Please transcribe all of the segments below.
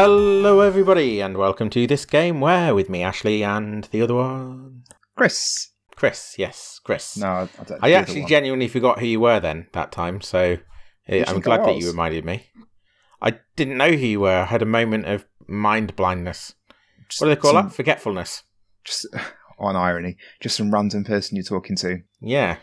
Hello, everybody, and welcome to this game where with me, Ashley, and the other one, Chris. Chris. Yes, Chris. No, I, I don't. I actually one. genuinely forgot who you were then that time, so uh, I'm glad that you reminded me. I didn't know who you were. I had a moment of mind blindness. Just What do they call some, that? Forgetfulness. Just on irony, just some random person you're talking to. Yeah,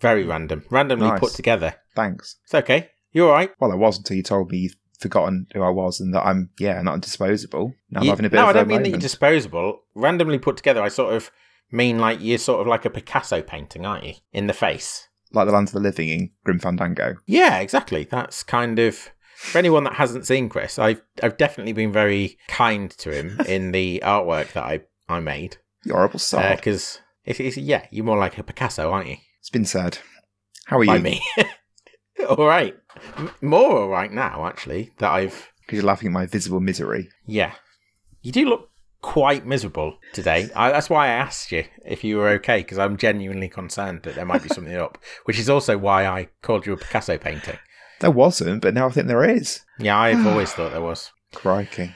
very random, randomly Nice. put together. Thanks. It's okay. You're all right. Well, I was until you told me you've forgotten who I was and that I'm yeah not disposable. Now I'm You- having a bit no, of I don't mean that you're disposable. Randomly put together, I sort of mean like you're sort of like a Picasso painting, aren't you? In the face. like the land of the living in Grim Fandango. Yeah, exactly. That's kind of for anyone that hasn't seen Chris. I've I've definitely been very kind to him in the artwork that I I made You horrible sod. because uh, it's, it's yeah, you're more like a Picasso, aren't you? it's been said. How are By you? me. all right, M- more all right now actually. That I've Because you're laughing at my visible misery. yeah, you do look quite miserable today. I, that's why I asked you if you were okay because I'm genuinely concerned that there might be something up. Which is also why I called you a Picasso painting. There wasn't, but now I think there is. Yeah, I've always thought there was. Crikey.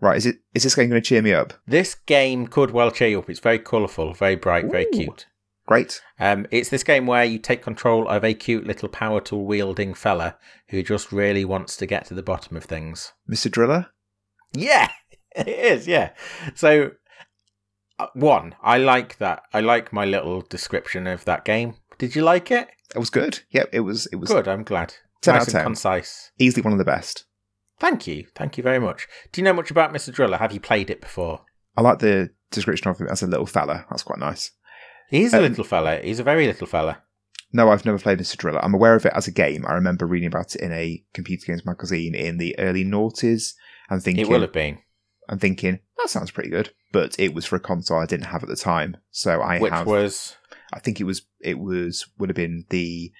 Right, is it is this game going to cheer me up? This game could well cheer you up. It's very colourful, very bright, very cute. Great. Um, it's this game where you take control of a cute little power tool wielding fella who just really wants to get to the bottom of things. Mr. Driller? Yeah, it is. Yeah. So, uh, one, I like that. I like my little description of that game. Did you like it? It was good. Yep, it was it was Good. I'm glad. 10 nice out of 10. concise. easily one of the best. Thank you. Thank you very much. Do you know much about Mr. Driller? Have you played it before? I like the description of him as a little fella. That's quite nice. He's a Um, little fella. He's a very little fella. No, I've never played Mr. Driller. I'm aware of it as a game. I remember reading about it in a computer games magazine in the early noughties and thinking, It will have been. I'm thinking that sounds pretty good. But it was for a console I didn't have at the time, so I Which have. was I think it was it was would have been the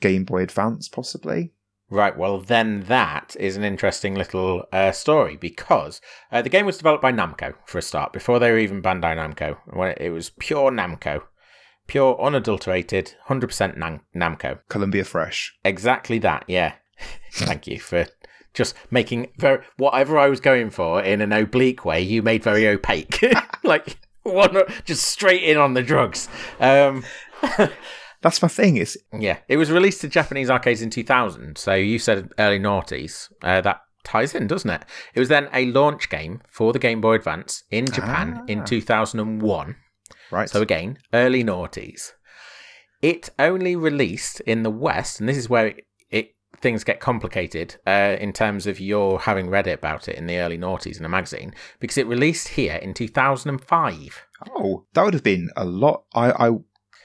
Game Boy Advance, possibly. Right, well, then that is an interesting little uh, story because uh, the game was developed by Namco for a start, before they were even Bandai Namco. When it was pure Namco, pure, unadulterated, 100% Nam- Namco. Columbia Fresh. Exactly that, yeah. Thank you for just making very, whatever I was going for in an oblique way, you made very opaque. like, one, just straight in on the drugs. Um, That's my thing. Is Yeah, it was released to Japanese arcades in 2000. So you said early noughties. Uh, that ties in, doesn't it? It was then a launch game for the Game Boy Advance in Japan in Ah. 2001. right. So again, early noughties. It only released in the West, and this is where it, it things get complicated uh, in terms of your having read it about it in the early noughties in a magazine, because it released here in 2005. Oh, that would have been a lot. I, I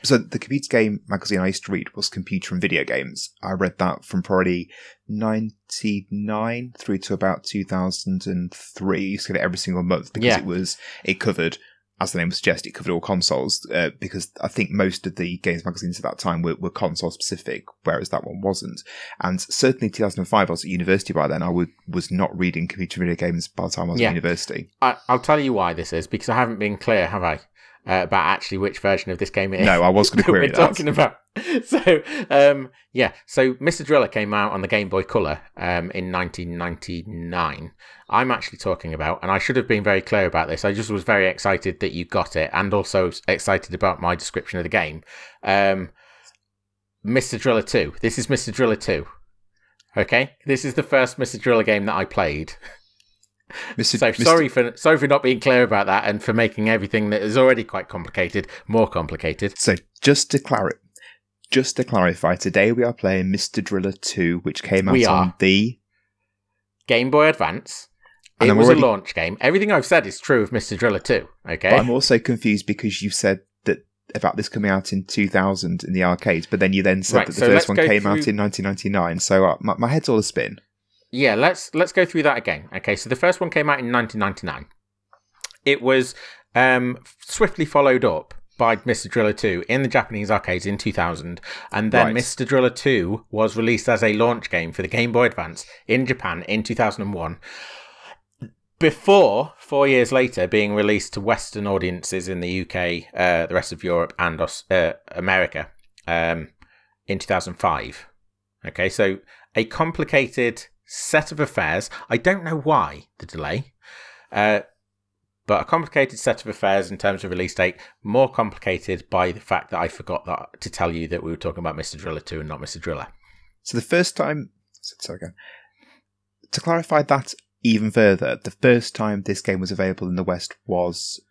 so the computer game magazine I used to read was Computer and Video Games. I read that from probably ninety nine through to about two thousand and three. I used to get it every single month because Yeah. it was it covered. As the name would suggest, it covered all consoles uh, because I think most of the games magazines at that time were, were console specific, whereas that one wasn't. And certainly 2005, I was at university by then. I would, was not reading computer and video games by the time I was Yeah. at university. I, I'll tell you why this is because I haven't been clear, have I, uh, about actually which version of this game it is. No, I was going to that we're that. talking about. So, um, yeah, so Mr. Driller came out on the Game Boy Color um, in 1999. I'm actually talking about, and I should have been very clear about this. I just was very excited that you got it, and also excited about my description of the game. Um, Mr. Driller 2. This is Mr. Driller 2. Okay, this is the first Mr. Driller game that I played. Mr. So Mr. sorry for sorry for not being clear about that, and for making everything that is already quite complicated more complicated. So just to clarify, just to clarify, today we are playing Mr. Driller 2, which came out on the. Game Boy Advance. And it I'm was already- a launch game. Everything I've said is true of Mr. Driller 2. Okay. But I'm also confused because you said that about this coming out in 2000 in the arcades, but then you then said Right, that the so first one came out in 1999. So uh, my, my head's all a spin. Yeah, let's let's go through that again. Okay, so the first one came out in 1999. It was um, swiftly followed up by Mr. Driller 2 in the Japanese arcades in 2000, and then Right. Mr. Driller 2 was released as a launch game for the Game Boy Advance in Japan in 2001. Before four years later being released to Western audiences in the UK, uh, the rest of Europe, and uh, America um, in 2005. Okay, so a complicated set of affairs. I don't know why the delay, uh, but a complicated set of affairs in terms of release date. More complicated by the fact that I forgot that to tell you that we were talking about Mr. Driller 2 and not Mr. Driller. So the first time, so again, to clarify that even further, the first time this game was available in the West was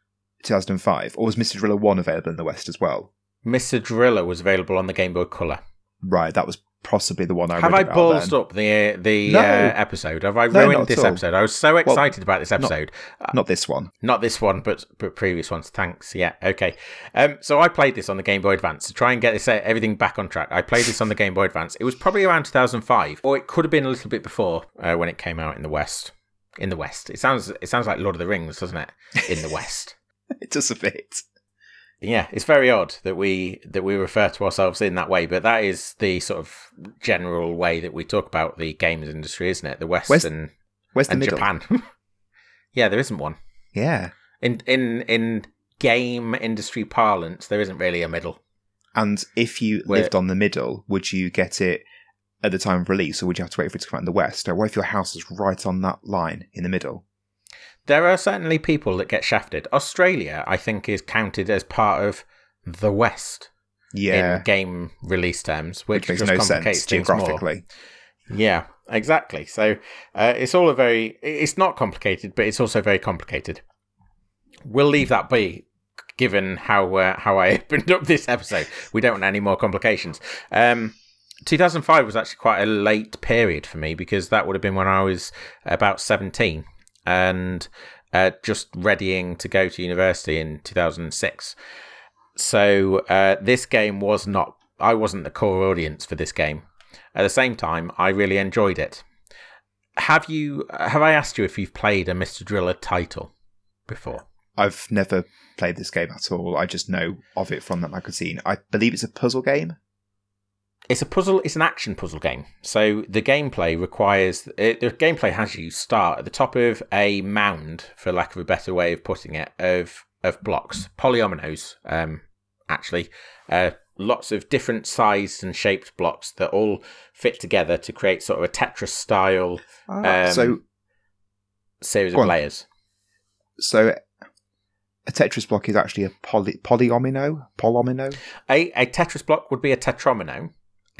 2005, or was Mr. Driller 1 available in the West as well? Mr. Driller was available on the Game Boy Color. Right, that was possibly the one I have I ballsed then. up the the No. uh, episode? Have I No, ruined this all. episode? I was so excited about this episode. Uh, Not this one. Not this one, but but previous ones. Thanks. Yeah. Okay. Um. So I played this on the Game Boy Advance to try and get this uh, everything back on track. I played this on the Game Boy Advance. It was probably around 2005, or it could have been a little bit before uh, when it came out in the West. In the West, it sounds it sounds like Lord of the Rings, doesn't it? In the West. It does a bit. Yeah, it's very odd that we that we refer to ourselves in that way, but that is the sort of general way that we talk about the games industry, isn't it? The West Where's- and, the and? Japan. yeah, there isn't one Yeah. in in in game industry parlance. There isn't really a middle. And if you Where- lived on the middle, would you get it at the time of release, or would you have to wait for it to come out in the West? Or what if your house is right on that line in the middle? There are certainly people that get shafted. Australia, I think, is counted as part of the West Yeah. in game release terms, which, which makes just no complicates sense things more. geographically. Yeah, exactly. So uh, it's all a very, it's not complicated, but it's also very complicated. We'll leave that be, given how uh, how I opened up this episode. We don't want any more complications. Um, 2005 was actually quite a late period for me because that would have been when I was about 17 and uh, just readying to go to university in 2006. So uh, this game was not. I wasn't the core audience for this game. At the same time, I really enjoyed it. Have you? Have I asked you if you've played a Mr. Driller title before? I've never played this game at all. I just know of it from that magazine. I believe it's a puzzle game. It's a puzzle. It's an action puzzle game. So the gameplay requires it, the gameplay has you start at the top of a mound, for lack of a better way of putting it, of of blocks, polyominoes. Um, actually, uh, lots of different sized and shaped blocks that all fit together to create sort of a Tetris style Ah, Um, so, series of on. layers. so a Tetris block is actually a poly, polyomino. Polomino. A, a Tetris block would be a tetromino.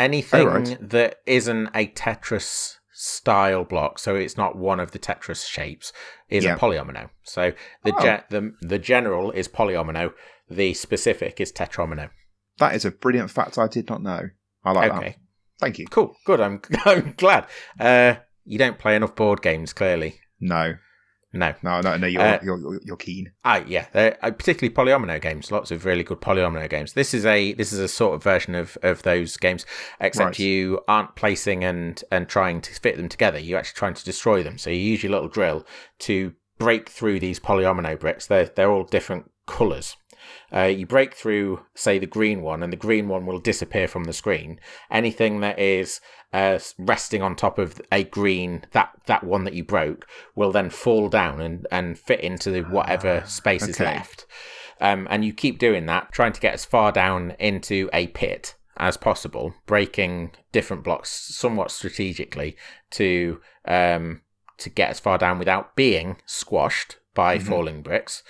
Anything Oh, right. that isn't a Tetris style block, so it's not one of the Tetris shapes, is Yeah. a polyomino. So the, Oh. ge- the the general is polyomino. The specific is tetromino. That is a brilliant fact I did not know. I like okay, that. Thank you. cool, good. I'm I'm glad. Uh, you don't play enough board games, clearly. No, No. no, no, no. You're Uh, you're, you're, keen. Ah, yeah, uh, particularly polyomino games. Lots of really good polyomino games. This is a this is a sort of version of, of those games, except Right. you aren't placing and and trying to fit them together. You're actually trying to destroy them. So you use your little drill to break through these polyomino bricks. They're they're all different colours. Uh, you break through, say, the green one, and the green one will disappear from the screen. Anything that is uh, resting on top of a green, that that one that you broke, will then fall down and, and fit into the whatever space is okay. left. Um, and you keep doing that, trying to get as far down into a pit as possible, breaking different blocks somewhat strategically to um, to get as far down without being squashed by Mhm. falling bricks,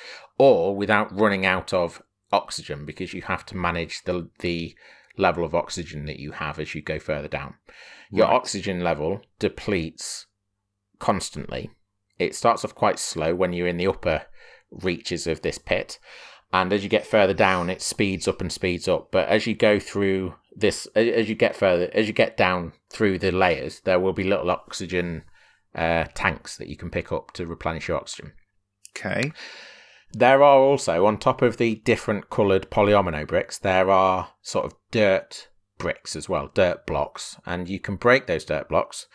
or without running out of oxygen because you have to manage the the level of oxygen that you have as you go further down. Your Right. oxygen level depletes constantly. It starts off quite slow when you're in the upper reaches of this pit, and as you get further down, it speeds up and speeds up. But as you go through this, as you get further, as you get down through the layers, there will be little oxygen uh, tanks that you can pick up to replenish your oxygen. Okay. There are also, on top of the different coloured polyomino bricks, there are sort of dirt bricks as well, dirt blocks, and you can break those dirt blocks,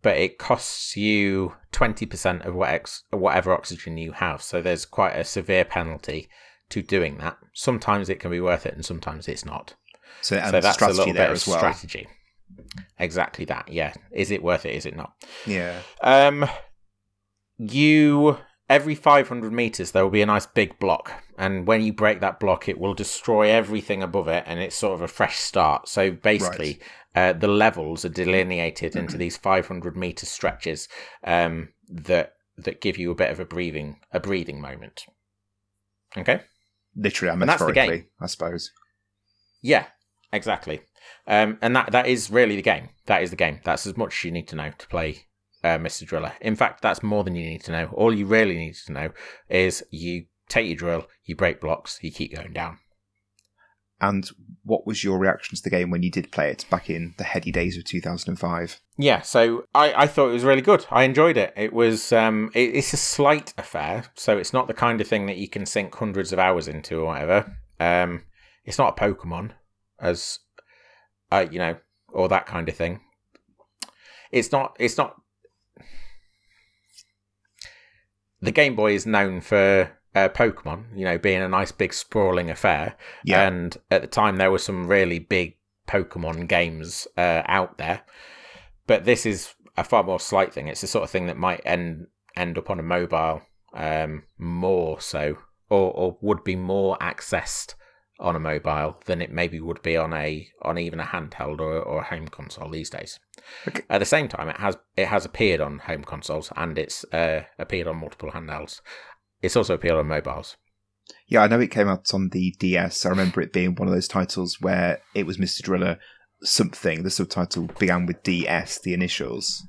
but it costs you 20% of what ex- whatever oxygen you have. So there's quite a severe penalty to doing that. Sometimes it can be worth it, and sometimes it's not. So, so that's a strategy little bit of well. strategy. Exactly that. Yeah. Is it worth it? Is it not? Yeah. Um, you every 500 meters there will be a nice big block, and when you break that block, it will destroy everything above it, and it's sort of a fresh start. So basically, uh, the levels are delineated into these 500 meter stretches um, that that give you a bit of a breathing a breathing moment. Okay. Literally and that's the game. I suppose. Yeah, exactly. Um, and that that is really the game. That is the game. That's as much as you need to know to play uh, Mr. Driller. In fact, that's more than you need to know. All you really need to know is you take your drill, you break blocks, you keep going down. And what was your reaction to the game when you did play it back in the heady days of 2005? Yeah, so I, I thought it was really good. I enjoyed it. It was um, it, it's a slight affair, so it's not the kind of thing that you can sink hundreds of hours into or whatever. Um, it's not a Pokemon, as uh, you know, or that kind of thing. It's not. It's not. The Game Boy is known for uh, Pokemon, you know, being a nice big sprawling affair. Yeah. And at the time, there were some really big Pokemon games uh, out there. But this is a far more slight thing. It's the sort of thing that might end end up on a mobile um, more so, or, or would be more accessed on a mobile than it maybe would be on a on even a handheld or, or a home console these days. Okay. At the same time, it has it has appeared on home consoles and it's uh, appeared on multiple handhelds. It's also appeared on mobiles. Yeah, I know it came out on the DS. I remember it being one of those titles where it was Mr. Driller something. The subtitle began with DS, the initials.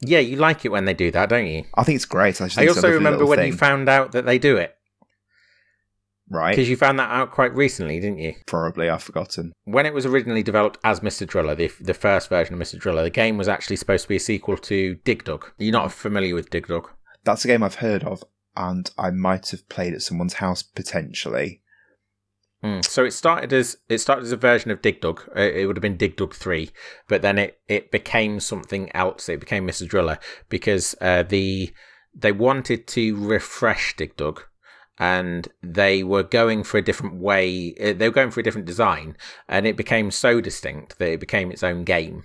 Yeah, you like it when they do that, don't you? I think it's great. I, just I also remember when thing, you found out that they do it right? because you found that out quite recently, didn't you? Probably I've forgotten. When it was originally developed as Mr. Driller, the, the first version of Mr. Driller, the game was actually supposed to be a sequel to Dig Dug. You're not familiar with Dig Dug? That's a game I've heard of, and I might have played at someone's house potentially. Mm. So it started as it started as a version of Dig Dug. It would have been Dig Dug three, but then it, it became something else. It became Mr. Driller because uh, the they wanted to refresh Dig Dug, and they were going for a different way. uh, They were going for a different design, and it became so distinct that it became its own game.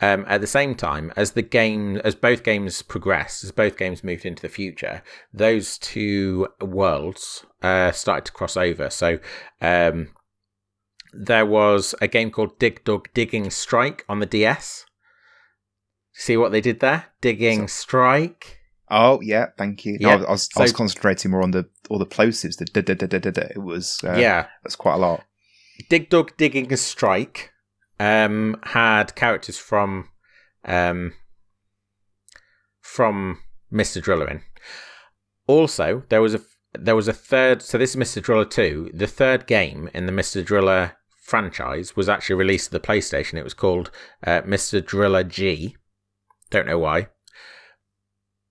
Um, at the same time, as the game, as both games progressed, as both games moved into the future, those two worlds uh, started to cross over. So um, there was a game called Dig Dug Digging Strike on the DS. See what they did there? Digging Strike. Oh yeah, thank you. No, Yeah, I, was, I, was, I was concentrating more on the all the plosives. The da da da da da. da. It was uh, yeah. that's quite a lot. Dig Dug Digging a Strike um, had characters from um, from Mr. Driller in. Also, there was a there was a third. So this is Mr. Driller two. The third game in the Mr. Driller franchise was actually released to the PlayStation. It was called uh, Mr. Driller G. Don't know why,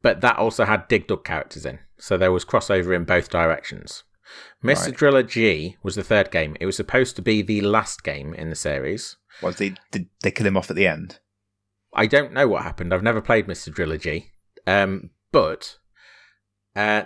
but that also had Dig Dug characters in. So there was crossover in both directions. Mr. Right. Driller G was the third game. It was supposed to be the last game in the series. Was they did they kill him off at the end? I don't know what happened. I've never played Mr. Driller G. Um, but uh,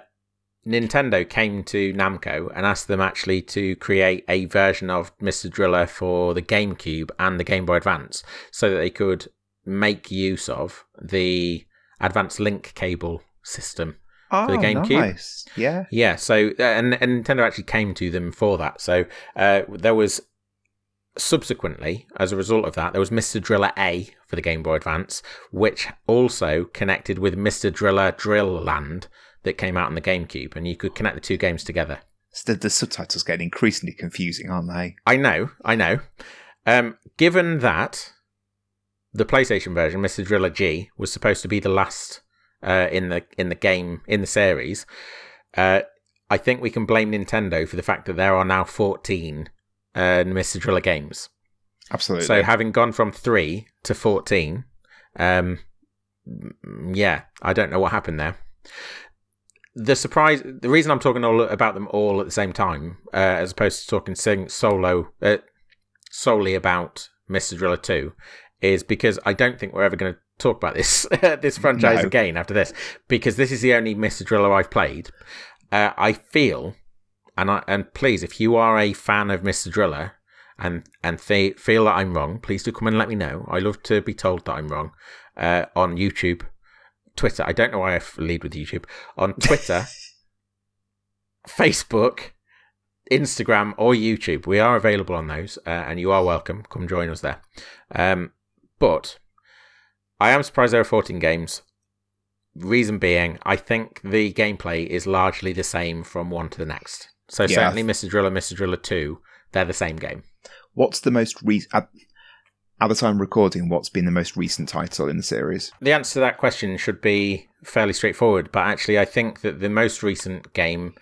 Nintendo came to Namco and asked them actually to create a version of Mr. Driller for the GameCube and the Game Boy Advance so that they could make use of the Advanced Link cable system Oh, the GameCube. nice. Yeah. Yeah, so uh, and, and Nintendo actually came to them for that. So uh, there was subsequently, as a result of that, there was Mr. Driller A for the Game Boy Advance, which also connected with Mr. Driller Drill Land that came out on the GameCube, and you could connect the two games together. So the, the subtitles getting increasingly confusing, aren't they? I know, I know. Um, given that the PlayStation version, Mr. Driller G, was supposed to be the last uh, in the in the game in the series, uh, I think we can blame Nintendo for the fact that there are now fourteen uh, Mr. Driller games. Absolutely. So having gone from three to fourteen, um, yeah, I don't know what happened there. The surprise, the reason I'm talking all about them all at the same time, uh, as opposed to talking sing solo, uh, solely about Mr. Driller Two, is because I don't think we're ever going to talk about this this franchise No. again after this, because this is the only Mr. Driller I've played. Uh, I feel, and I and please, if you are a fan of Mr. Driller, and and th- feel that I'm wrong, please do come and let me know. I love to be told that I'm wrong uh, on YouTube, Twitter. I don't know why I lead with YouTube on Twitter, Facebook, Instagram or YouTube. We are available on those, uh, and you are welcome. Come join us there. Um, but I am surprised there are 14 games. Reason being, I think the gameplay is largely the same from one to the next. So Yeah. certainly Mr. Driller, Mr. Driller 2, they're the same game. What's the most recent? at, at the time of recording? What's been the most recent title in the series? The answer to that question should be fairly straightforward, but actually, I think that the most recent game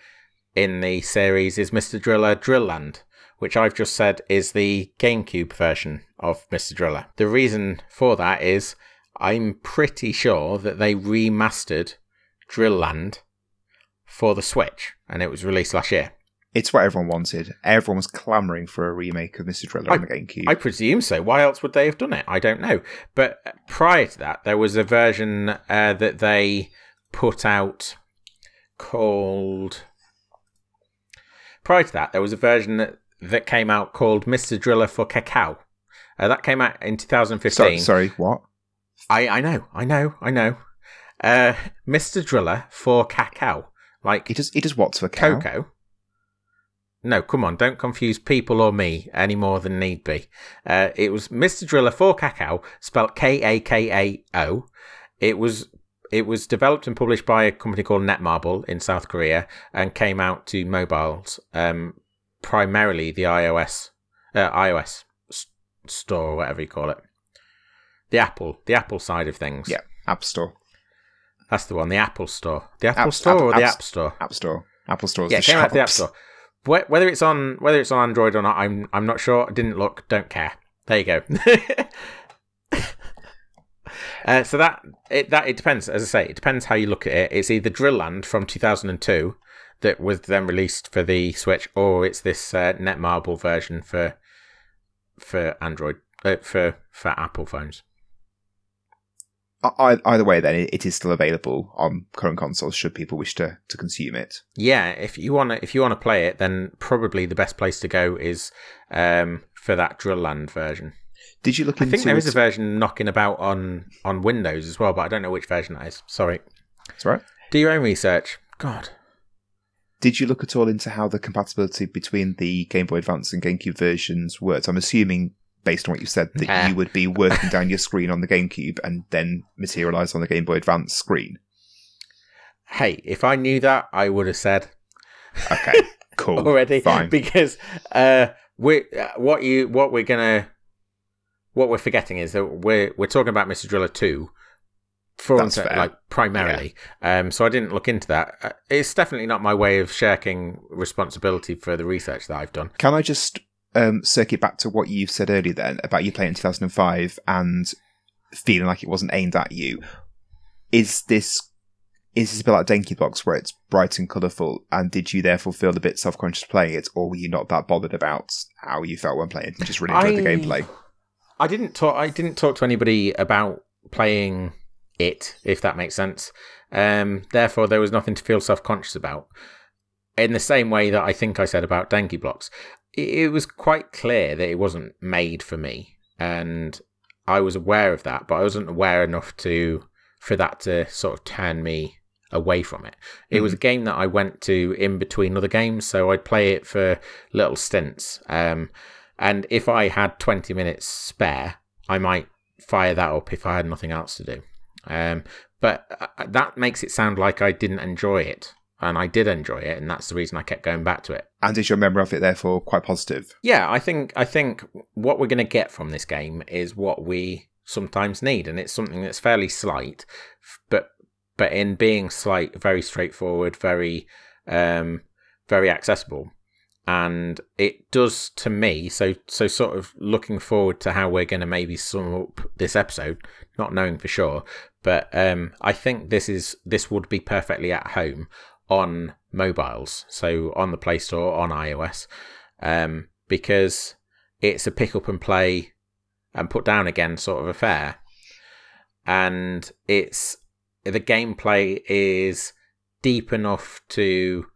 in the series is Mr. Driller Drill Land, which I've just said is the GameCube version of Mr. Driller. The reason for that is I'm pretty sure that they remastered Drill Land for the Switch, and it was released last year. It's what everyone wanted. Everyone was clamoring for a remake of Mr. Driller on the GameCube. I presume so. Why else would they have done it? I don't know. But prior to that, there was a version uh, that they put out called. Prior to that, there was a version that, that came out called Mr. Driller for Kakao. Uh, that came out in 2015. sorry, sorry, what? I, I know, I know, I know. Uh, Mr. Driller for Kakao. Like He does. He does what to a cow? Coco. No, come on, don't confuse people or me any more than need be. Uh, it was Mr. Driller for Kakao, spelled K A K A O. It was it was developed and published by a company called Netmarble in South Korea and came out to mobiles, um, primarily the iOS uh, iOS store or whatever you call it. The Apple, the Apple side of things. Yeah, App Store. that's the one. The Apple Store, the Apple App- Store App- or the App- App Store. App Store. Apple Store. Yeah, the came out the App. Store. Whether it's on whether it's on Android or not, I'm I'm not sure. I didn't look. Don't care. There you go. uh, so that it that it depends. As I say, it depends how you look at it. It's either Drill Land from 2002 that was then released for the Switch, or it's this uh, Netmarble version for for Android uh, for for Apple phones. I- Either way, then it- is still available on current consoles should people wish to, to consume it. Yeah, if you want to if you want to play it, then probably the best place to go is um, for that Drill Land version. Did you look I think there is a version knocking about on on Windows as well, but I don't know which version that is. Sorry. That's right. Do your own research. God. Did you look at all into how the compatibility between the Game Boy Advance and GameCube versions worked? I'm assuming, based on what you said, that Nah. you would be working down your screen on the GameCube and then materialize on the Game Boy Advance screen. Hey, if I knew that, I would have said Okay, cool. already. fine. Because uh, we uh, what you what we're gonna what we're forgetting is that we're we're talking about Mr. Driller two. For That's like primarily, um, so I didn't look into that. Uh, it's definitely not my way of shirking responsibility for the research that I've done. Can I just um, circuit back to what you said earlier then about you playing in 2005 and feeling like it wasn't aimed at you? Is this is this a bit like Denki Blocks where it's bright and colourful? And did you therefore feel a bit self conscious playing it, or were you not that bothered about how you felt when playing it and just really enjoyed the gameplay? I didn't talk. I didn't talk to anybody about playing it, if that makes sense. Um, therefore, there was nothing to feel self conscious about. In the same way that I think I said about Denki blocks, it, it was quite clear that it wasn't made for me, and I was aware of that, but I wasn't aware enough to for that to sort of turn me away from it. It was a game that I went to in between other games, so I'd play it for little stints. Um, and if I had 20 minutes spare, I might fire that up if I had nothing else to do. Um, but uh, that makes it sound like I didn't enjoy it. And I did enjoy it, and that's the reason I kept going back to it. And is your memory of it therefore quite positive? Yeah, I think I think what we're going to get from this game is what we sometimes need, and it's something that's fairly slight, but but in being slight, very straightforward, very um, very accessible, and it does to me. So so sort of looking forward to how we're going to maybe sum up this episode, not knowing for sure, but um, I think this is this would be perfectly at home on mobiles, so on the Play Store on iOS um, because it's a pick up and play and put down again sort of affair. And it's the gameplay is deep enough to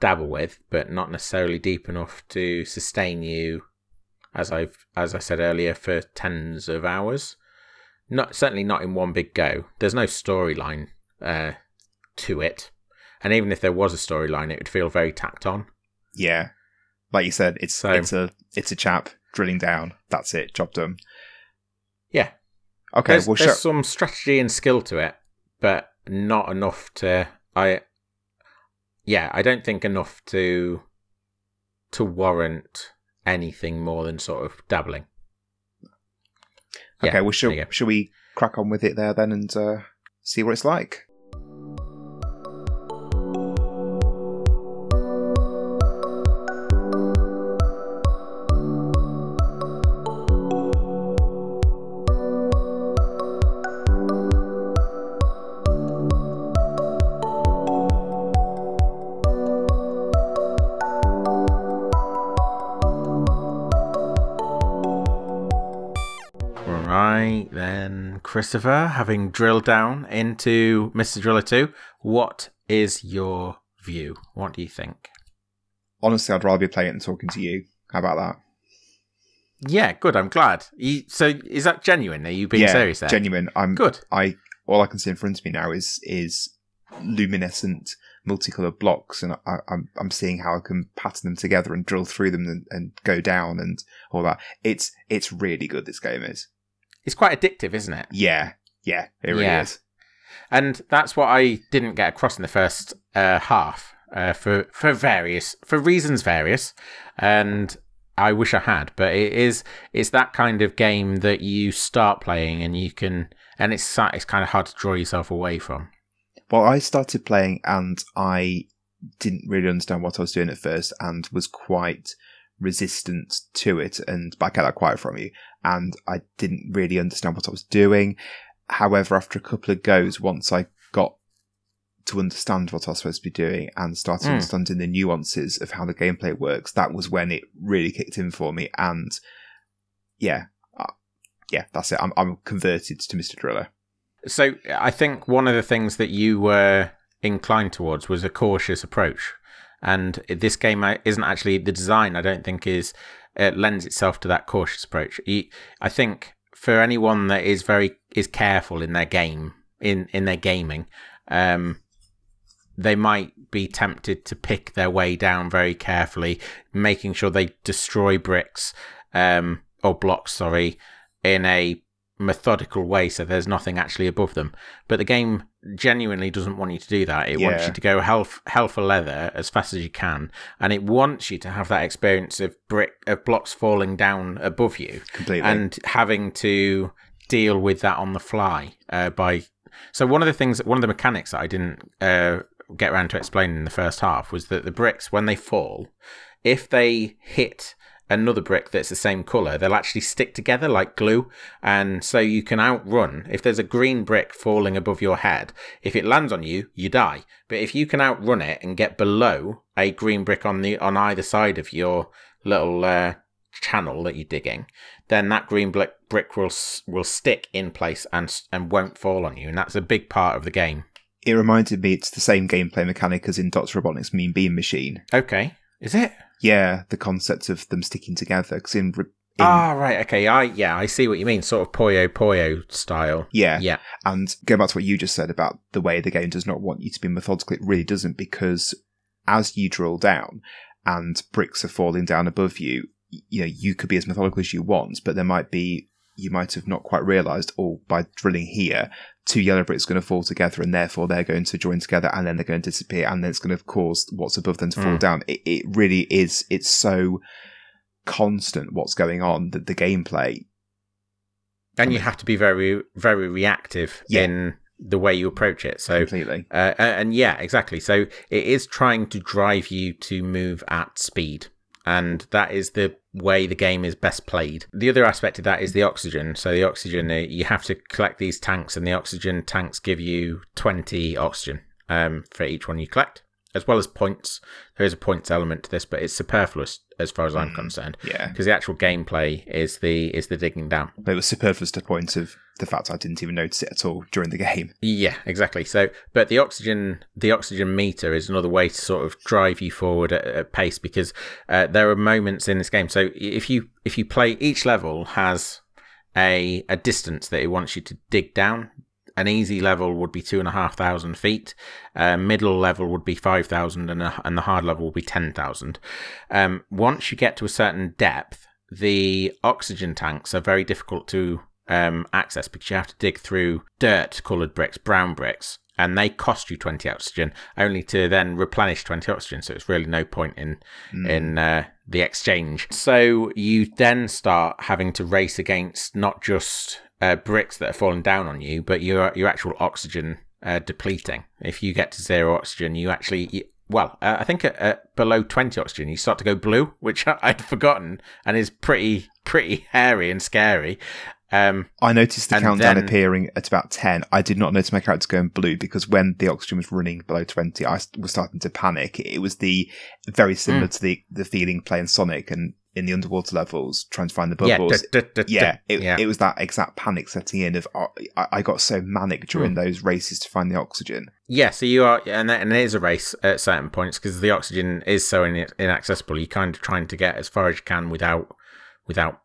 dabble with, but not necessarily deep enough to sustain you, as I've as I said earlier, for tens of hours. Not certainly not in one big go. There's no storyline uh, to it, and even if there was a storyline, it would feel very tacked on. Yeah. Like you said, it's So- it's a it's a chap drilling down. That's it. Job done. Yeah. Okay. there's, well, there's show, some strategy and skill to it, but not enough to I. Yeah, I don't think enough to to warrant anything more than sort of dabbling. Yeah, okay. Well, should, there you go. shall we crack on with it there then and uh, see what it's like? Christopher, having drilled down into Mr. Driller 2, what is your view? What do you think? Honestly, I'd rather be playing it than talking to you. How about that? Yeah, good. I'm glad. You, so, is that genuine? Are you being yeah, serious there? genuine. I'm Good. I all I can see in front of me now is is luminescent multicolored blocks, and I, I'm I'm seeing how I can pattern them together and drill through them and, and go down and all that. It's it's really good. This game is. It's quite addictive, isn't it? Yeah, yeah, it really Yeah. is. and that's what I didn't get across in the first uh, half uh, for for various for reasons various, and I wish I had. But it is it's that kind of game that you start playing and you can and it's it's kind of hard to draw yourself away from. Well, I started playing and I didn't really understand what I was doing at first and was quite resistant to it. And get that quite from you. And I didn't really understand what I was doing. However, after a couple of goes, once I got to understand what I was supposed to be doing and started Mm. understanding the nuances of how the gameplay works, that was when it really kicked in for me. And yeah, uh, yeah, that's it. I'm, I'm converted to Mr. Driller. So I think one of the things that you were inclined towards was a cautious approach, and this game uh, isn't actually the design. I don't think is uh, lends itself to that cautious approach. I think for anyone that is very is careful in their game in in their gaming, um, they might be tempted to pick their way down very carefully, making sure they destroy bricks um, or blocks. Sorry, in a methodical way so there's nothing actually above them. But the game genuinely doesn't want you to do that. It wants you to go hell, hell for leather as fast as you can and it wants you to have that experience of brick of blocks falling down above you Completely. and having to deal with that on the fly uh, by so one of the things one of the mechanics that i didn't uh, get around to explaining in the first half was that the bricks when they fall if they hit another brick that's the same color they'll actually stick together like glue. And so you can outrun if there's a green brick falling above your head if it lands on you you die. But if you can outrun it and get below a green brick on the on either side of your little uh, channel that you're digging then that green brick brick will will stick in place and and won't fall on you. And that's a big part of the game. It reminded me it's the same gameplay mechanic as in Dr. Robotnik's Mean Bean Machine. okay. Is it Yeah, the concept of them sticking together. Because in, in ah right okay i yeah i see what you mean sort of Puyo Puyo style yeah, yeah and going back to what you just said about the way the game does not want you to be methodical, it really doesn't. Because as you drill down and bricks are falling down above you, you know you could be as methodical as you want, but there might be you might have not quite realised, oh, by drilling here, two yellow bricks are going to fall together, and therefore they're going to join together, and then they're going to disappear, and then it's going to cause what's above them to fall Mm. down. It, it really is. It's so constant what's going on that the gameplay and you have to be very very reactive Yeah. in the way you approach it so completely. uh, and yeah exactly so it is trying to drive you to move at speed and that is the way the game is best played the other aspect of that is the oxygen so the oxygen uh, you have to collect these tanks and the oxygen tanks give you 20 oxygen um, for each one you collect as well as points there is a points element to this but it's superfluous as far as i'm Mm. concerned Yeah. because the actual gameplay is the is the digging down But it was superfluous to the point of the fact I didn't even notice it at all during the game. Yeah, exactly. So, but the oxygen, the oxygen meter is another way to sort of drive you forward at, at pace because uh, there are moments in this game. So, if you if you play each level has a a distance that it wants you to dig down, an easy level would be two and a half thousand feet. Uh, middle level would be five thousand, and the hard level would be ten thousand. Um, once you get to a certain depth, the oxygen tanks are very difficult to um, access because you have to dig through dirt coloured bricks, brown bricks, and they cost you 20 oxygen only to then replenish 20 oxygen. So it's really no point in, Mm. in uh, the exchange. So you then start having to race against not just uh, bricks that are falling down on you, but your, your actual oxygen uh, depleting. If you get to zero oxygen, you actually. You, well, uh, I think at, at below 20 oxygen, you start to go blue, which I'd forgotten and is pretty, pretty hairy and scary. Um, I noticed the countdown then- appearing at about 10. I did not notice my character going blue because when the oxygen was running below 20, I was starting to panic. It was the very similar Mm. to the, the feeling playing Sonic and in the underwater levels, trying to find the yeah, bubbles. duh, duh, duh, Yeah, it, yeah. it was that exact panic setting in of uh, I, I got so manic during Hmm. those races to find the oxygen. Yeah, so you are, and, that- and it is a race at certain points because the oxygen is so in, inaccessible. You're kind of trying to get as far as you can without without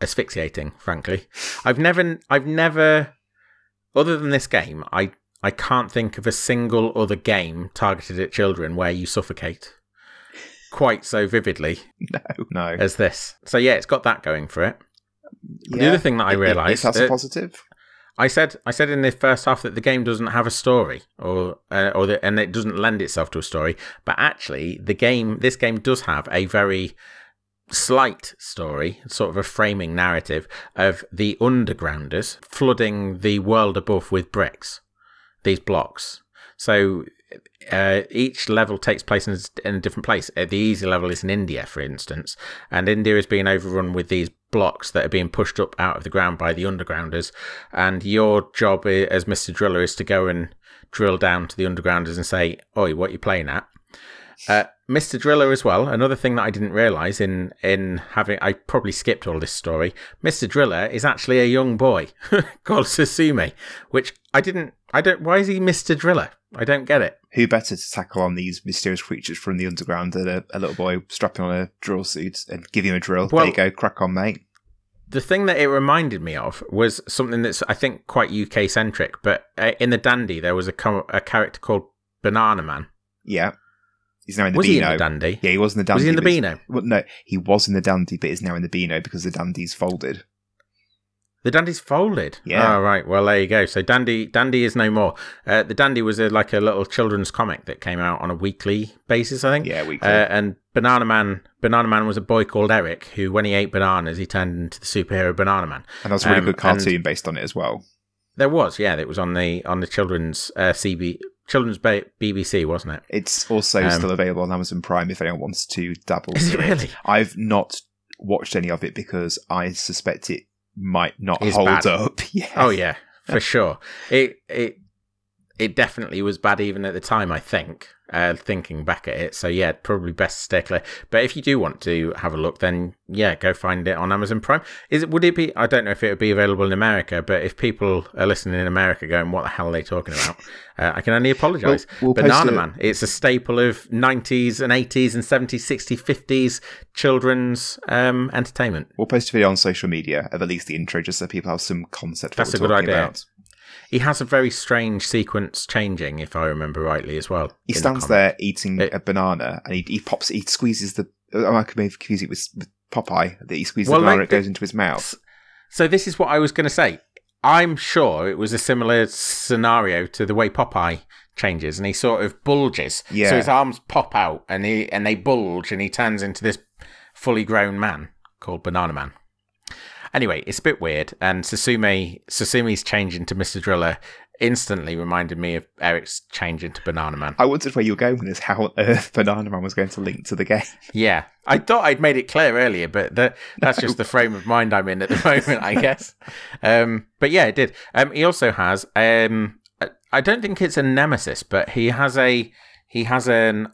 asphyxiating. Frankly, I've never, I've never, other than this game, I I can't think of a single other game targeted at children where you suffocate quite so vividly No, no. as this. So yeah, it's got that going for it. The other thing that I realised, that's a positive. I said I said in the first half that the game doesn't have a story, or uh, or the, and it doesn't lend itself to a story. But actually, the game this game does have a very slight story, sort of a framing narrative of the undergrounders flooding the world above with bricks, these blocks. So uh, each level takes place in, in a different place. Uh, the easy level is in India, for instance, and India is being overrun with these blocks that are being pushed up out of the ground by the undergrounders. And your job as Mr. Driller is to go and drill down to the undergrounders and say, "Oi, what you playing at?" Uh, Mr. Driller as well. Another thing that I didn't realise in in having I probably skipped all this story. Mr. Driller is actually a young boy called Susumu, which I didn't. I don't. Why is he Mr. Driller? I don't get it. Who better to tackle on these mysterious creatures from the underground than a, a little boy strapping on a drill suit and give him a drill? Well- there you go, crack on, mate. The thing that it reminded me of was something that's I think quite UK centric. But uh, in the Dandy, there was a a character called Banana Man. Yeah. He's now in the was Beano. he in the Dandy? yeah, he was in the Dandy. was he in the Beano? Well, no, he was in the Dandy, but is now in the Beano because the Dandy's folded. The Dandy's folded. Yeah. Oh, right. Well, there you go. So Dandy, Dandy is no more. Uh, the Dandy was a, like a little children's comic that came out on a weekly basis, I think. Yeah, we Uh, and Banana Man, Banana Man was a boy called Eric who, when he ate bananas, he turned into the superhero Banana Man. and that's a really um, good cartoon based on it as well. There was, yeah, it was on the on the children's uh, CB children's ba- BBC, wasn't it? It's also Um, still available on Amazon Prime if anyone wants to dabble. Is it really? I've not watched any of it because I suspect it might not It's hold bad. up. Yeah. Oh yeah, for sure. It it it definitely was bad even at the time. I think. Uh, thinking back at it, so yeah, probably best to stay clear. But if you do want to have a look, then yeah, go find it on Amazon Prime. Is it? Would it be? I don't know if it would be available in America, but if people are listening in America, going, "What the hell are they talking about?" Uh, I can only apologise. We'll- we'll Banana it- Man. It's a staple of 90s and 80s and 70s, 60s, 50s children's um, entertainment. We'll post a video on social media of at least the intro just so people have some concept of That's what a good talking idea. about. He has a very strange sequence changing, if I remember rightly, as well. He in the stands there eating It- a banana and he, he pops, he squeezes the. Oh, I could maybe confuse it with, with Popeye that he squeezes Well, the banana like and it goes into his mouth. So this is what I was going to say. I'm sure it was a similar scenario to the way Popeye changes, and he sort of bulges. Yeah. So his arms pop out, and he and they bulge, and he turns into this fully grown man called Banana Man. Anyway, it's a bit weird, and Susumu Susumu's change into Mr. Driller instantly reminded me of Eric's change into Banana Man. I wondered where you were going with this, how on earth Banana Man was going to link to the game. Yeah, I thought I'd made it clear earlier, but that that's just the frame of mind I'm in at the moment, I guess. Um, but yeah, it did. Um, he also has. Um, I- I don't think it's a nemesis, but he has a he has an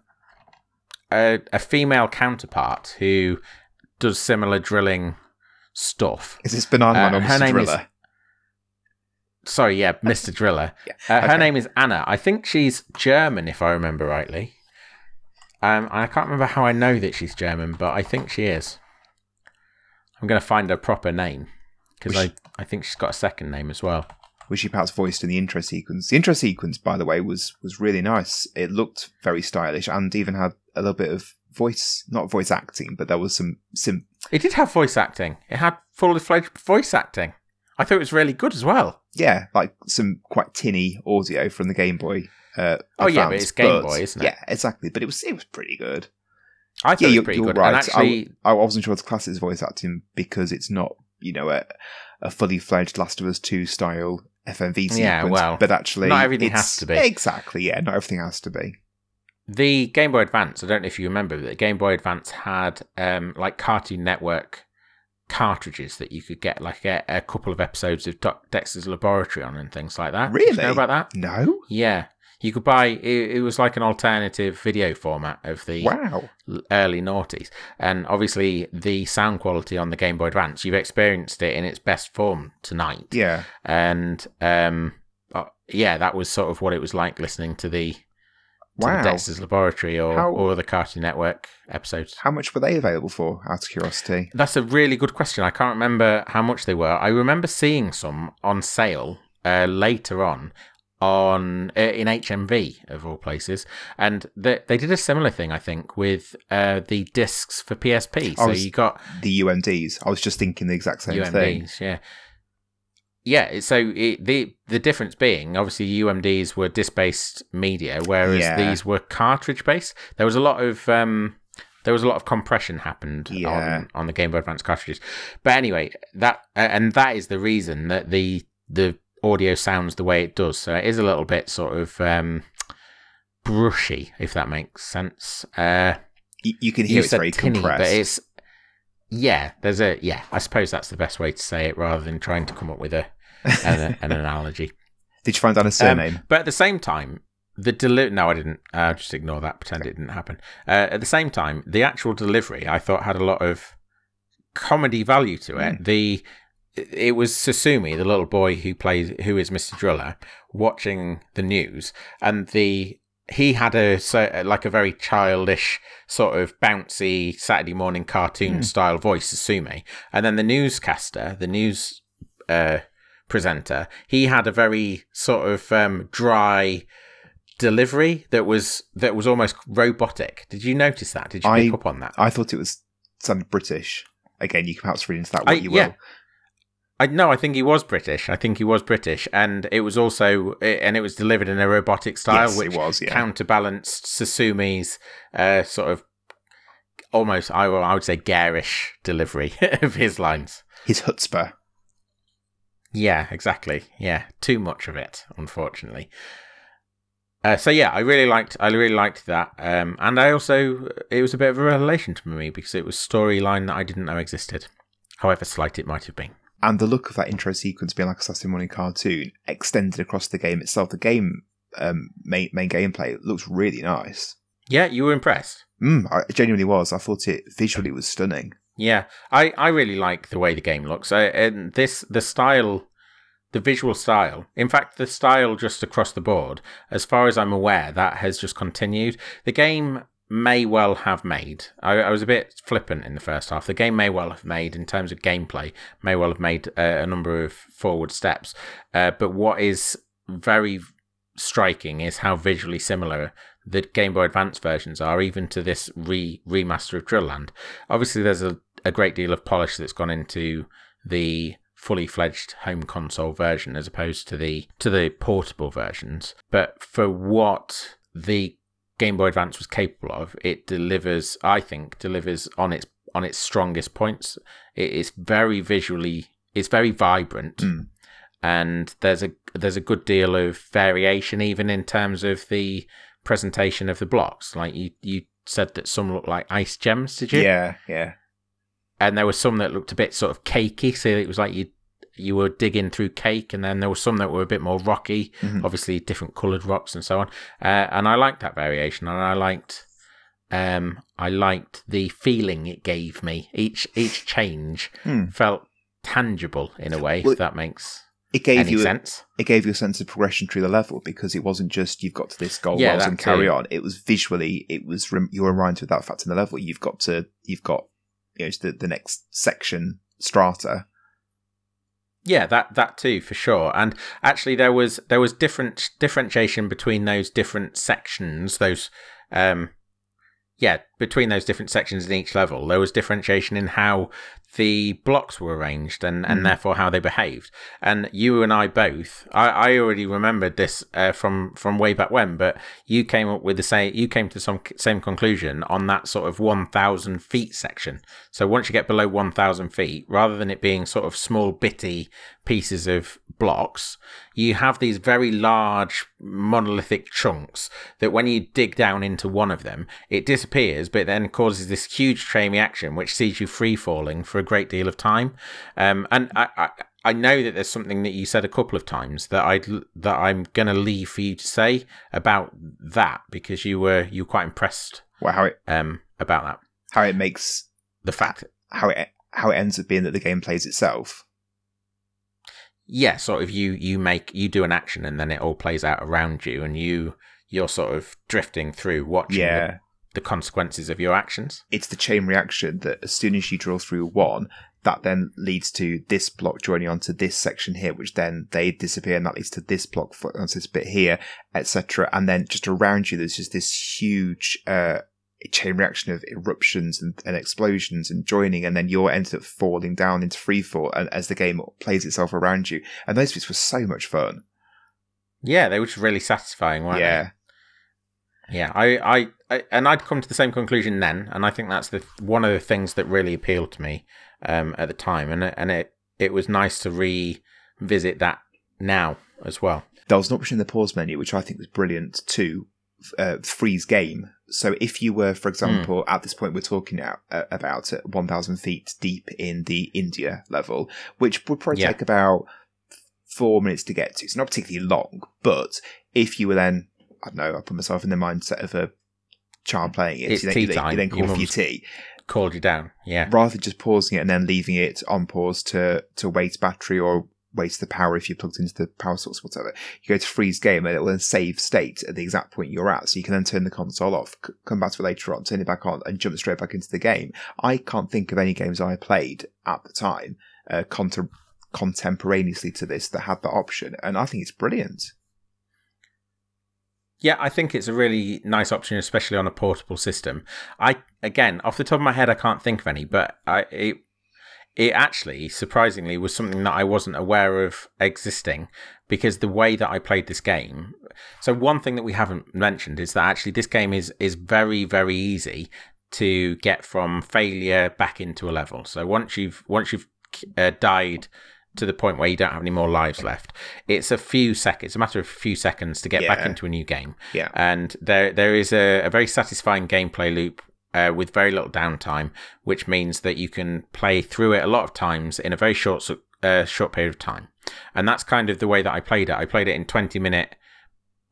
a, a female counterpart who does similar drilling stuff. Is this Banana Man Uh, or Mr. name is- Driller? Sorry, yeah, Mr. Driller. Yeah, Uh, Her okay. name is Anna. I think she's German, if I remember rightly. Um, I can't remember how I know that she's German, but I think she is. I'm going to find her proper name because I, I think she's got a second name as well. which she perhaps voiced in the intro sequence. The intro sequence, by the way, was was really nice. It looked very stylish and even had a little bit of voice, not voice acting, but there was some some. It did have voice acting. It had fully fledged voice acting. I thought it was really good as well. Yeah, like some quite tinny audio from the Game Boy. Uh, Oh, yeah, but it's Game Boy, isn't it? Yeah, exactly. But it was it was pretty good. I thought Yeah, it was you're, pretty you're good. right. And actually, I, I wasn't sure to class it as voice acting because it's not, you know, a, a fully fledged Last of Us Two style FMV sequence. Yeah, well, but actually, not everything has to be. Exactly. Yeah, not everything has to be. The Game Boy Advance, I don't know if you remember, but the Game Boy Advance had um, like Cartoon Network cartridges that you could get, like a, a couple of episodes of Doc Dexter's Laboratory on and things like that. Did you Really? know about that? No. Yeah. You could buy it, it was like an alternative video format of the Wow. early noughties. And obviously the sound quality on the Game Boy Advance, you've experienced it in its best form tonight. Yeah. And um uh, yeah, that was sort of what it was like listening to the Wow. the Dexter's Laboratory or, How- or the Cartoon Network episodes. How much were they available for? Out of curiosity. That's a really good question. I can't remember how much they were. I remember seeing some on sale uh, later on on uh, in HMV of all places, and they they did a similar thing. I think with uh, the discs for PSP. So was- you got The UMDs. I was just thinking the exact same thing. UMDs, yeah. Yeah, so it, the the difference being obviously UMDs were disc based media, whereas Yeah. these were cartridge based. There was a lot of um, there was a lot of compression happened Yeah. on, on the Game Boy Advance cartridges. But anyway, that and that is the reason that the the audio sounds the way it does. So it is a little bit sort of um, brushy, if that makes sense. Uh, Y- You can hear you it's very tinny, compressed. but it's yeah. There's a yeah. I suppose that's the best way to say it, rather than trying to come up with a an, an analogy. Did you find out a surname? But at the same time, the deli- no, I didn't. Uh, just ignore that. Pretend it didn't happen. Uh, at the same time, the actual delivery I thought had a lot of comedy value to it. Hmm. The it was Susumu, the little boy who plays who is Mr. Driller, watching the news, and the he had a so like a very childish sort of bouncy Saturday morning cartoon Hmm. style voice, Susumu, and then the newscaster, the news uh, presenter, he had a very sort of um, dry delivery that was that was almost robotic. Did you notice that? Did you I- pick up on that? I thought it was sounded British. Again, you can perhaps read into that what I- you will. yeah. I no, I think he was British. I think he was British, and it was also and it was delivered in a robotic style, yes, which it was. Yeah. counterbalanced Susumu's uh, sort of almost I will I would say garish delivery of his lines. His chutzpah. Yeah, exactly. Yeah, too much of it, unfortunately. Uh, so yeah, I really liked I really liked that, um, and I also it was a bit of a revelation to me because it was storyline that I didn't know existed, however slight it might have been. And the look of that intro sequence being like a Saturday morning cartoon extended across the game itself. The game um, main, main gameplay looks really nice. Yeah, you were impressed. Mm, I genuinely was. I thought it visually was stunning. Yeah, I, I really like the way the game looks. I, and this the style, the visual style. In fact, the style just across the board, as far as I'm aware, that has just continued. The game may well have made. I, I was a bit flippant in the first half. The game may well have made, in terms of gameplay, may well have made uh, a number of forward steps. Uh, but what is very striking is how visually similar the Game Boy Advance versions are, even to this re remaster of Drill Land. Obviously, there's a, a great deal of polish that's gone into the fully fledged home console version as opposed to the to the portable versions. But for what the Game Boy Advance was capable of, it delivers. I think delivers on its on its strongest points. It is very visually. It's very vibrant Mm. and there's a there's a good deal of variation even in terms of the presentation of the blocks. Like you you said that some look like ice gems, did you? Yeah, yeah. And there were some that looked a bit sort of cakey, so it was like you you were digging through cake, and then there were some that were a bit more rocky, Mhm. obviously different coloured rocks and so on. Uh, and I liked that variation, and I liked um I liked the feeling it gave me. Each each change Hmm. felt tangible in a way, Well, if that makes It gave you a, sense. it gave you a sense of progression through the level because it wasn't just you've got to this goal Yeah, and carry too. on. It was visually, it was rem- you were reminded of that fact in the level. You've got to, you've got, you know, the the next section strata. Yeah, that that too for sure. And actually, there was there was different differentiation between those different sections. Those, um, yeah, between those different sections in each level, there was differentiation in how the blocks were arranged and, and mm. therefore how they behaved. And you and I both, I, I already remembered this uh, from from way back when, but you came up with the same, you came to some same conclusion on that sort of one thousand feet section. So once you get below one thousand feet, rather than it being sort of small bitty pieces of blocks, you have these very large monolithic chunks that when you dig down into one of them, it disappears, but then causes this huge chain reaction which sees you free falling for a great deal of time. Um, and I, I, I know that there's something that you said a couple of times that I that I'm going to leave for you to say about that because you were you were quite impressed. Well, how it um about that how it makes the fact how it how it ends up being that the game plays itself yeah, sort of you you make you do an action and then it all plays out around you and you you're sort of drifting through watching yeah. The, consequences of your actions. It's the chain reaction that as soon as you draw through one, that then leads to this block joining onto this section here, which then they disappear, and that leads to this block onto this bit here, etc. And then just around you, there's just this huge uh, chain reaction of eruptions and, and, explosions and joining, and then you're ended up falling down into freefall and, as the game plays itself around you. And those bits were so much fun. Yeah, they were just really satisfying, weren't yeah. they? Yeah. I, I, I, and I'd come to the same conclusion then, and I think that's the one of the things that really appealed to me um, at the time, and and it it was nice to revisit that now as well. There was an option in the pause menu which I think was brilliant to uh, freeze game. So if you were, for example, mm. at this point we're talking out, uh, about 1,000 feet deep in the India level, which would probably yeah. take about four minutes to get to. It's not particularly long, but if you were then, I don't know, I put myself in the mindset of a child playing it, it's you, then, you, then, you then call for your tea. Called you down, yeah. Rather than just pausing it and then leaving it on pause to to waste battery or waste the power if you're plugged into the power source or whatever. You go to freeze game and it will then save state at the exact point you're at. So you can then turn the console off, c- come back to it later on, turn it back on and jump straight back into the game. I can't think of any games I played at the time, uh, contemporaneously to this that had that option. And I think it's brilliant. Yeah, I think it's a really nice option, especially on a portable system. I again, off the top of my head, I can't think of any, but I it it actually surprisingly was something that I wasn't aware of existing because the way that I played this game. So one thing that we haven't mentioned is that actually this game is is very very easy to get from failure back into a level. So once you've once you've uh, died to the point where you don't have any more lives left. It's a few seconds, it's a matter of a few seconds to get yeah. back into a new game. Yeah. And there there is a, a very satisfying gameplay loop uh, with very little downtime, which means that you can play through it a lot of times in a very short uh, short period of time. And that's kind of the way that I played it. I played it in 20 minute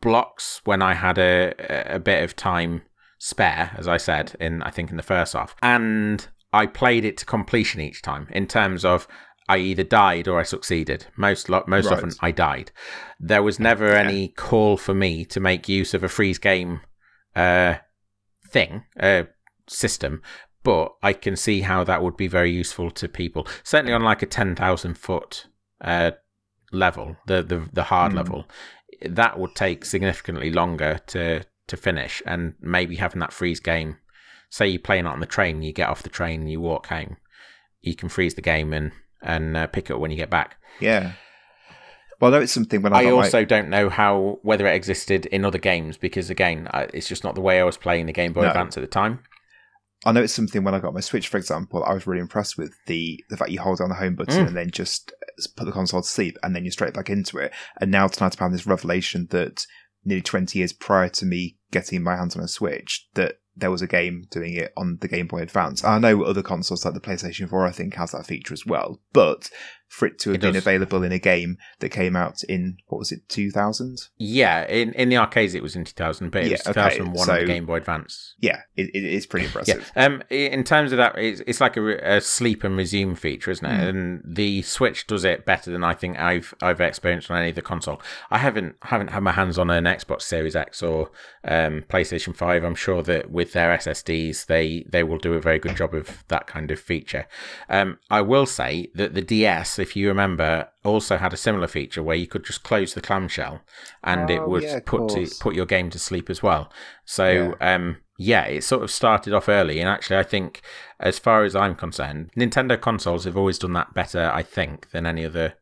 blocks when I had a, a bit of time spare, as I said, in I think in the first half. And I played it to completion each time in terms of I either died or I succeeded. Most most right. often I died. There was never yeah. any call for me to make use of a freeze game uh, thing, uh, system, but I can see how that would be very useful to people. Certainly on like a ten thousand foot uh, level, the the the hard mm. level, that would take significantly longer to to finish, and maybe having that freeze game. Say you're playing on the train, you get off the train, you walk home. You can freeze the game and and uh, pick it up when you get back. Yeah. Well, I know it's something when I, I also my... don't know how whether it existed in other games because again, it's just not the way I was playing the Game Boy no. Advance at the time. I know it's something when I got my Switch, for example, I was really impressed with the the fact you hold down the home button mm. and then just put the console to sleep and then you're straight back into it. And now tonight I'm having this revelation that nearly 20 years prior to me getting my hands on a Switch, that there was a game doing it on the Game Boy Advance. I know other consoles like the PlayStation 4, I think, has that feature as well. But for it to have it been does. available in a game that came out in what was it 2000 yeah in, in the arcades it was in 2000 but it yeah, was 2001 okay. so, on the game boy advance yeah it, it is pretty impressive yeah. um in terms of that it's, it's like a, a, sleep and resume feature isn't it mm. and the switch does it better than i think i've i've experienced on any of the console i haven't haven't had my hands on an xbox series x or um, playstation 5 i'm sure that with their ssds they they will do a very good job of that kind of feature um i will say that the ds if you remember, also had a similar feature where you could just close the clamshell and it Oh, would yeah, put to, put your game to sleep as well. So um, yeah, it sort of started off early, and actually, I think as far as I'm concerned, Nintendo consoles have always done that better. I think than any other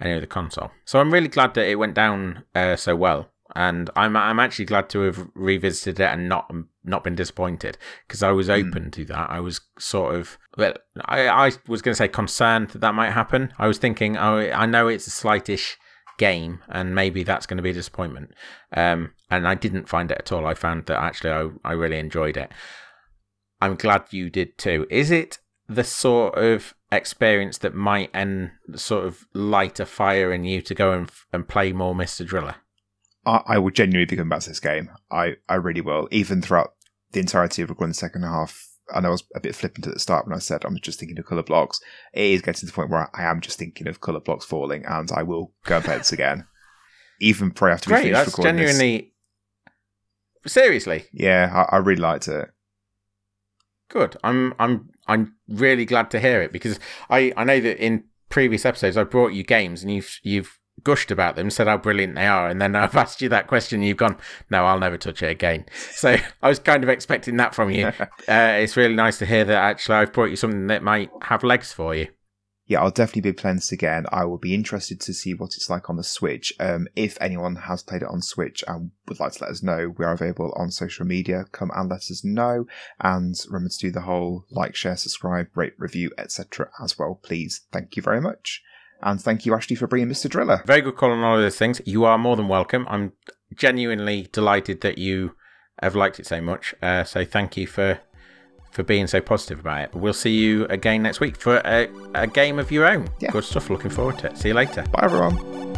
any other console. So I'm really glad that it went down uh, so well. And I'm I'm actually glad to have revisited it and not not been disappointed because I was open to that. I was sort of well, I, I was going to say concerned that that might happen. I was thinking, oh, I know it's a slightish game and maybe that's going to be a disappointment. Um, and I didn't find it at all. I found that actually I I really enjoyed it. I'm glad you did too. Is it the sort of experience that might and sort of light a fire in you to go and and play more Mr. Driller? I, I will genuinely be coming back to this game. I, I really will. Even throughout the entirety of recording the second half, and I was a bit flippant at the start when I said I'm just thinking of colour blocks. It is getting to the point where I am just thinking of colour blocks falling, and I will go and play this again. Even probably after we Great, finish that's recording this. genuinely seriously Yeah, I, I really liked it. good. I'm I'm I'm really glad to hear it because I I know that in previous episodes I brought you games and you've you've gushed about them, said how brilliant they are, and then I've asked you that question and you've gone, no, I'll never touch it again. So I was kind of expecting that from you. uh, it's really nice to hear that actually I've brought you something that might have legs for you. Yeah, I'll definitely be playing this again. I will be interested to see what it's like on the Switch. Um, if anyone has played it on Switch and would like to let us know, we are available on social media. Come and let us know. And remember to do the whole like, share, subscribe, rate, review, etc. as well, please. Thank you very much. And thank you, Ashley, for bringing Mr. Driller. Very good call on all of those things. You are more than welcome. I'm genuinely delighted that you have liked it so much. Uh, so thank you for for being so positive about it. We'll see you again next week for a, a game of your own. Yeah. Good stuff. Looking forward to it. See you later. Bye, everyone.